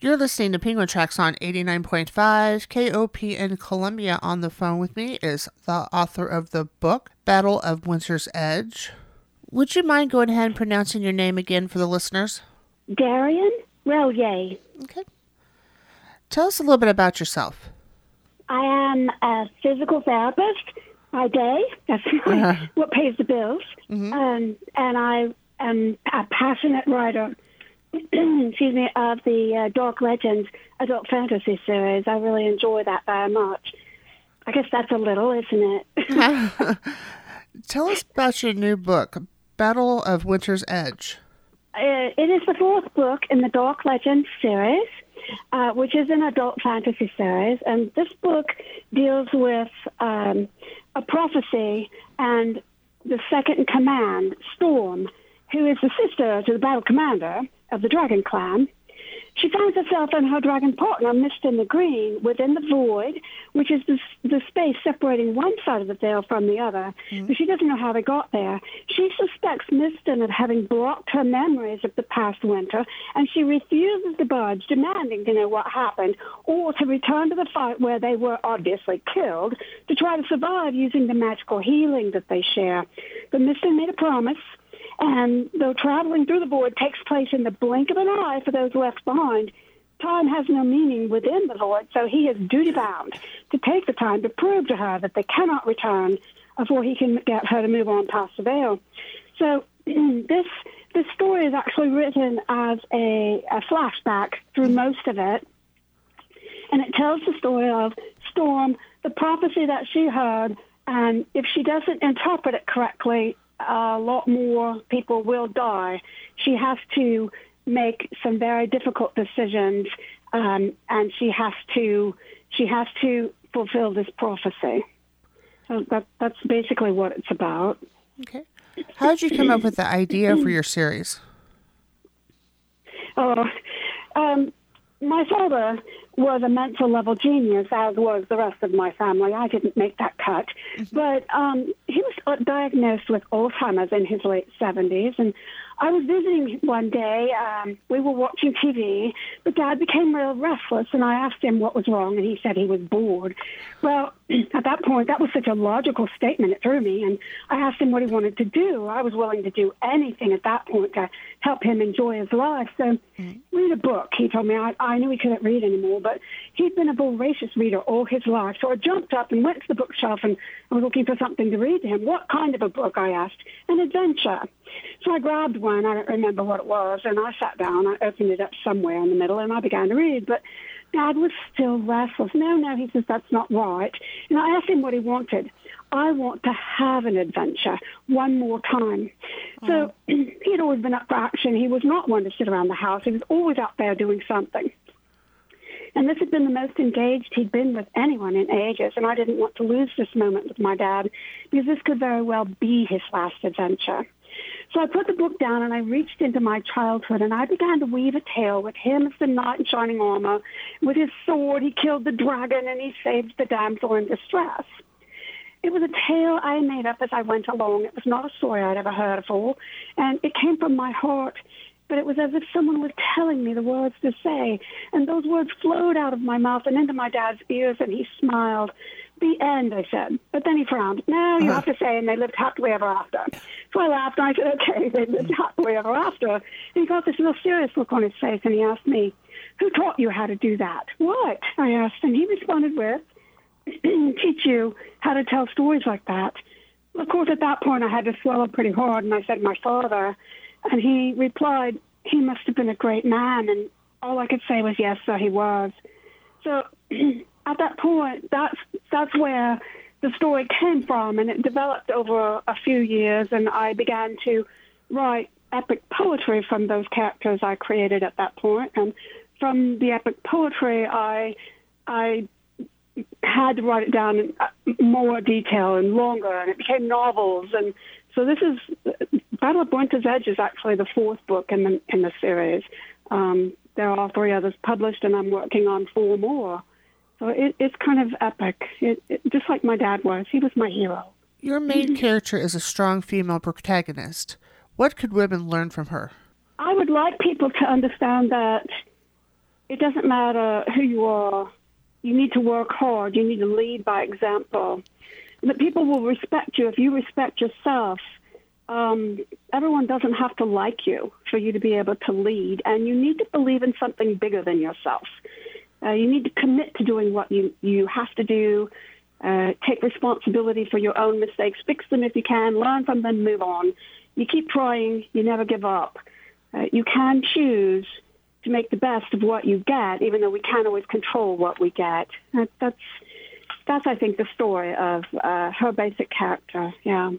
You're listening to Penguin Tracks on 89.5 KOP in Columbia. On the phone with me is the author of the book, Battle of Winter's Edge. Would you mind going ahead and pronouncing your name again for the listeners? Derrien Relyea. Okay. Tell us a little bit about yourself. I am a physical therapist by day. That's Uh-huh. what pays the bills. Mhm. Um, and I am a passionate writer. excuse me, of the uh, Dark Legends adult fantasy series. I really enjoy that very much. I guess that's a little, isn't it? Tell us about your new book, Battle of Winter's Edge. Uh, it is the fourth book in the Dark Legends series, uh, which is an adult fantasy series. And this book deals with um, a prophecy and the second command, Storm, who is the sister to the battle commander of the Dragon Clan. She finds herself and her dragon partner, Mistin the Green, within the void, which is the, the space separating one side of the veil from the other. Mm. But she doesn't know how they got there. She suspects Mistin of having blocked her memories of the past winter, and she refuses to budge, demanding to know what happened, or to return to the fight where they were obviously killed, to try to survive using the magical healing that they share. But Mistin made a promise. And though traveling through the void takes place in the blink of an eye for those left behind, time has no meaning within the void, so he is duty bound to take the time to prove to her that they cannot return before he can get her to move on past the veil. So this this story is actually written as a, a flashback through most of it, and it tells the story of Storm, the prophecy that she heard, and if she doesn't interpret it correctly, a lot more people will die. She has to make some very difficult decisions, um, and she has to she has to fulfill this prophecy. So that that's basically what it's about. Okay. How did you come up with the idea for your series? Oh, um, my father was a Mensa level genius, as was the rest of my family. I didn't make that cut. But um, diagnosed with Alzheimer's in his late 70s. And I was visiting one day. Um, we were watching TV, but Dad became real restless, and I asked him what was wrong, and he said he was bored. Well, at that point, that was such a logical statement, it threw me, and I asked him what he wanted to do. I was willing to do anything at that point to help him enjoy his life. So, mm-hmm. read a book, he told me. I, I knew he couldn't read anymore, but he'd been a voracious reader all his life. So I jumped up and went to the bookshelf and I was looking for something to read to him. What kind of a book, I asked. An adventure. So I grabbed one. I don't remember what it was. And I sat down. I opened it up somewhere in the middle and I began to read. But Dad was still restless. No, no, he says, that's not right. And I asked him what he wanted. I want to have an adventure one more time. So oh. he had always been up for action. He was not one to sit around the house. He was always out there doing something. And this had been the most engaged he'd been with anyone in ages, and I didn't want to lose this moment with my dad because this could very well be his last adventure. So I put the book down and I reached into my childhood and I began to weave a tale with him as the knight in shining armor. With his sword, he killed the dragon and he saved the damsel in distress. It was a tale I made up as I went along. It was not a story I'd ever heard before, and it came from my heart. But it was as if someone was telling me the words to say, and those words flowed out of my mouth and into my dad's ears, and he smiled. The end, I said. But then he frowned. No, you uh-huh. have to say, and they lived happily ever after. So I laughed, and I said, okay, they lived happily ever after. And he got this real serious look on his face, and he asked me, who taught you how to do that? What? I asked, and he responded with, teach you how to tell stories like that. Of course, at that point, I had to swallow pretty hard, and I said, my father. And he replied, he must have been a great man. And all I could say was, yes, sir, he was. So at that point, that's, that's where the story came from, and it developed over a few years, and I began to write epic poetry from those characters I created at that point. And from the epic poetry, I, I had to write it down in uh, more detail and longer, and it became novels. And so this is Battle of Winter's Edge is actually the fourth book in the in the series. Um, there are three others published, and I'm working on four more. So it, it's kind of epic, it, it, just like my dad was. He was my hero. Your main character is a strong female protagonist. What could women learn from her? I would like people to understand that it doesn't matter who you are. You need to work hard. You need to lead by example. That people will respect you if you respect yourself. Um, everyone doesn't have to like you for you to be able to lead, and you need to believe in something bigger than yourself. Uh, you need to commit to doing what you, you have to do. Uh, take responsibility for your own mistakes. Fix them if you can. Learn from them. Move on. You keep trying. You never give up. Uh, you can choose to make the best of what you get, even though we can't always control what we get. That, that's that's I think the story of uh, her basic character. Yeah.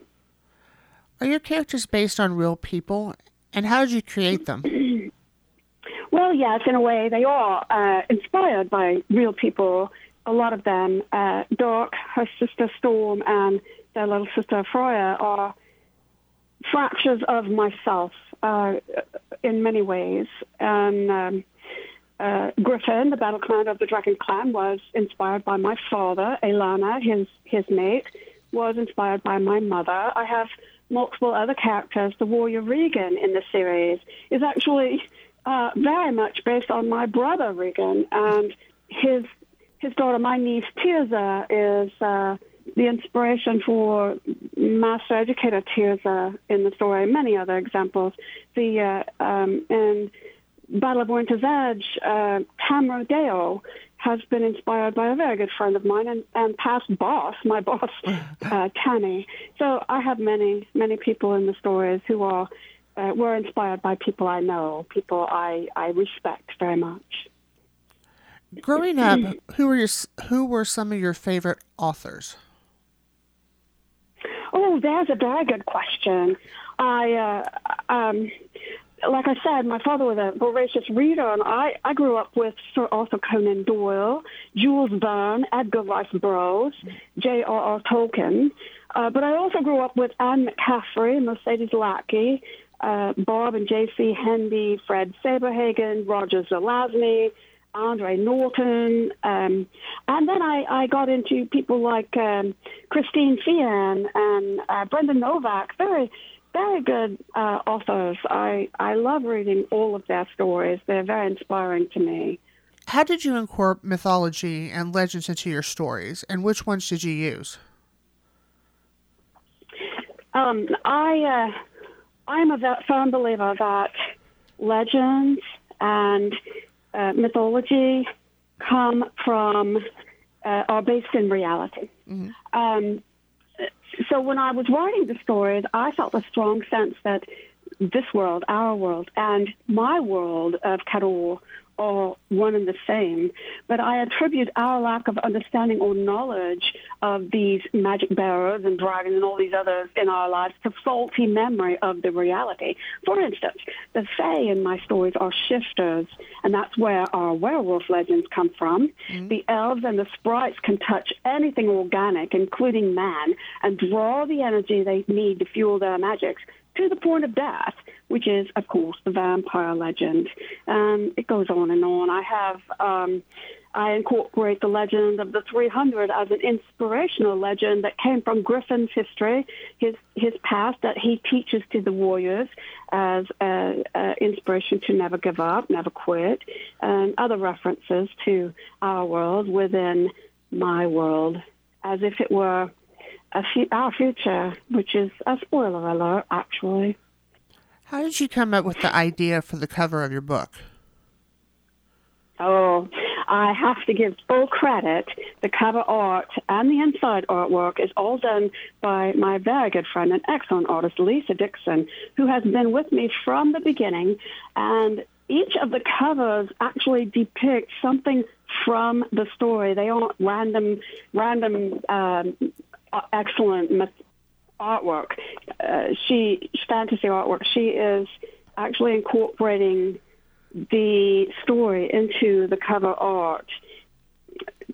Are your characters based on real people, and how did you create them? well, yes, in a way they are uh, inspired by real people. A lot of them, uh, Dark, her sister Storm, and their little sister Freya are fractures of myself uh, in many ways. And um, uh, Griffin, the battle commander of the Dragon Clan, was inspired by my father. Elana, his his mate, was inspired by my mother. I have multiple other characters. The warrior Regan in the series is actually uh, very much based on my brother Regan, and his his daughter, my niece Tirza, is uh, the inspiration for master educator Tirza in the story. Many other examples. The uh, um, in Battle of Winter's Edge, uh, Tamra Dale has been inspired by a very good friend of mine and, and past boss, my boss, uh, Tammy. So I have many, many people in the stories who are uh, were inspired by people I know, people I, I respect very much. Growing up, who were your who were some of your favorite authors? Oh, there's a very good question. I, uh, um, like I said, my father was a voracious reader, and I, I grew up with Sir Arthur Conan Doyle, Jules Verne, Edgar Rice Burroughs, J.R.R. Tolkien. Uh, but I also grew up with Anne McCaffrey, Mercedes Lackey, uh, Bob and J.C. Hendy, Fred Saberhagen, Roger Zelazny, Andre Norton, um, and then I, I got into people like um, Christine Feehan and uh, Brenda Novak, very, very good uh, authors. I, I love reading all of their stories. They're very inspiring to me. How did you incorporate mythology and legends into your stories, and which ones did you use? Um, I, uh, I'm a firm believer that legends and uh, mythology come from uh, are based in reality. Mm-hmm. Um, so when I was writing the stories, I felt a strong sense that this world, our world, and my world of Kador all one and the same. But I attribute our lack of understanding or knowledge of these magic bearers and dragons and all these others in our lives to faulty memory of the reality. For instance, the Fae in my stories are shifters, and that's where our werewolf legends come from. Mm-hmm. The elves and the sprites can touch anything organic, including man, and draw the energy they need to fuel their magics to the point of death, which is, of course, the vampire legend. Um, it goes on and on. I have. Um, I incorporate the legend of the 300 as an inspirational legend that came from Griffin's history, his his past that he teaches to the warriors as an inspiration to never give up, never quit, and other references to our world within my world, as if it were our future, which is a spoiler alert, actually. How did you come up with the idea for the cover of your book? Oh, I have to give full credit. The cover art and the inside artwork is all done by my very good friend and excellent artist, Lisa Dixon, who has been with me from the beginning. And each of the covers actually depict something from the story. They aren't random, random um, excellent artwork. Uh, she fantasy artwork. She is actually incorporating the story into the cover art.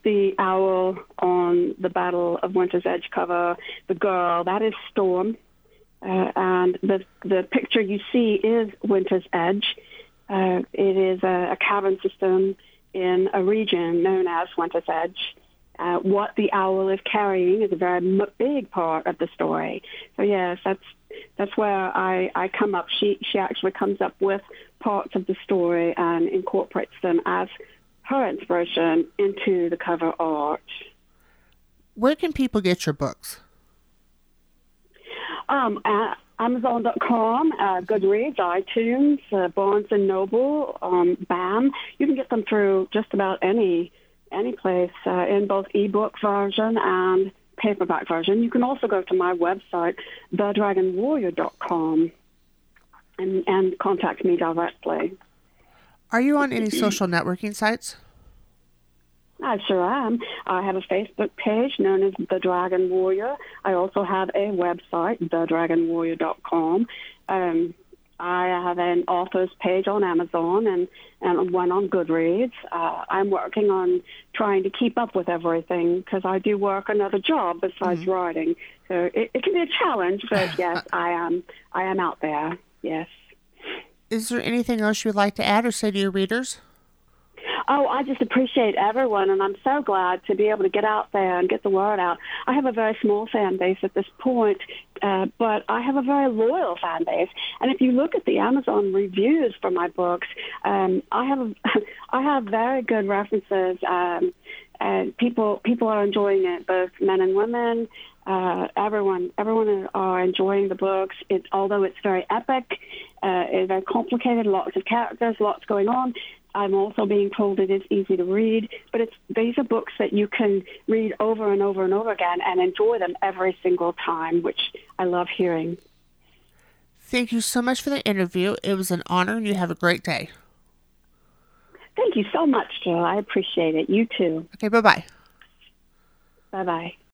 The owl on the Battle of Winter's Edge cover, the girl that is Storm, uh, and the the picture you see is Winter's Edge. Uh, it is a, a cavern system in a region known as Winter's Edge uh, what the owl is carrying is a very m- big part of the story. So yes, that's that's where I, I come up. She she actually comes up with parts of the story and incorporates them as her inspiration into the cover art. Where can people get your books? Um, at Amazon.com, uh, Goodreads, iTunes, uh, Barnes and Noble, um, BAM. You can get them through just about any any place uh, in both ebook version and paperback version. You can also go to my website, thedragonwarrior.com, and, and contact me directly. Are you on any social networking sites? I sure am. I have a Facebook page known as The Dragon Warrior. I also have a website, thedragonwarrior.com. Um, I have an author's page on Amazon and, and one on Goodreads. Uh, I'm working on trying to keep up with everything because I do work another job besides mm-hmm. writing. So it, it can be a challenge, but yes, I am. I am out there. Yes. Is there anything else you would like to add or say to your readers? Oh, I just appreciate everyone, and I'm so glad to be able to get out there and get the word out. I have a very small fan base at this point, uh, but I have a very loyal fan base. And if you look at the Amazon reviews for my books, um, I have I have very good references. Um, and people people are enjoying it, both men and women. Uh, everyone everyone are enjoying the books. It although it's very epic, uh, it's very complicated, lots of characters, lots going on. I'm also being told it is easy to read, but it's these are books that you can read over and over and over again and enjoy them every single time, which I love hearing. Thank you so much for the interview. It was an honor, and you have a great day. Thank you so much, Joe. I appreciate it. You too. Okay, bye bye. Bye bye.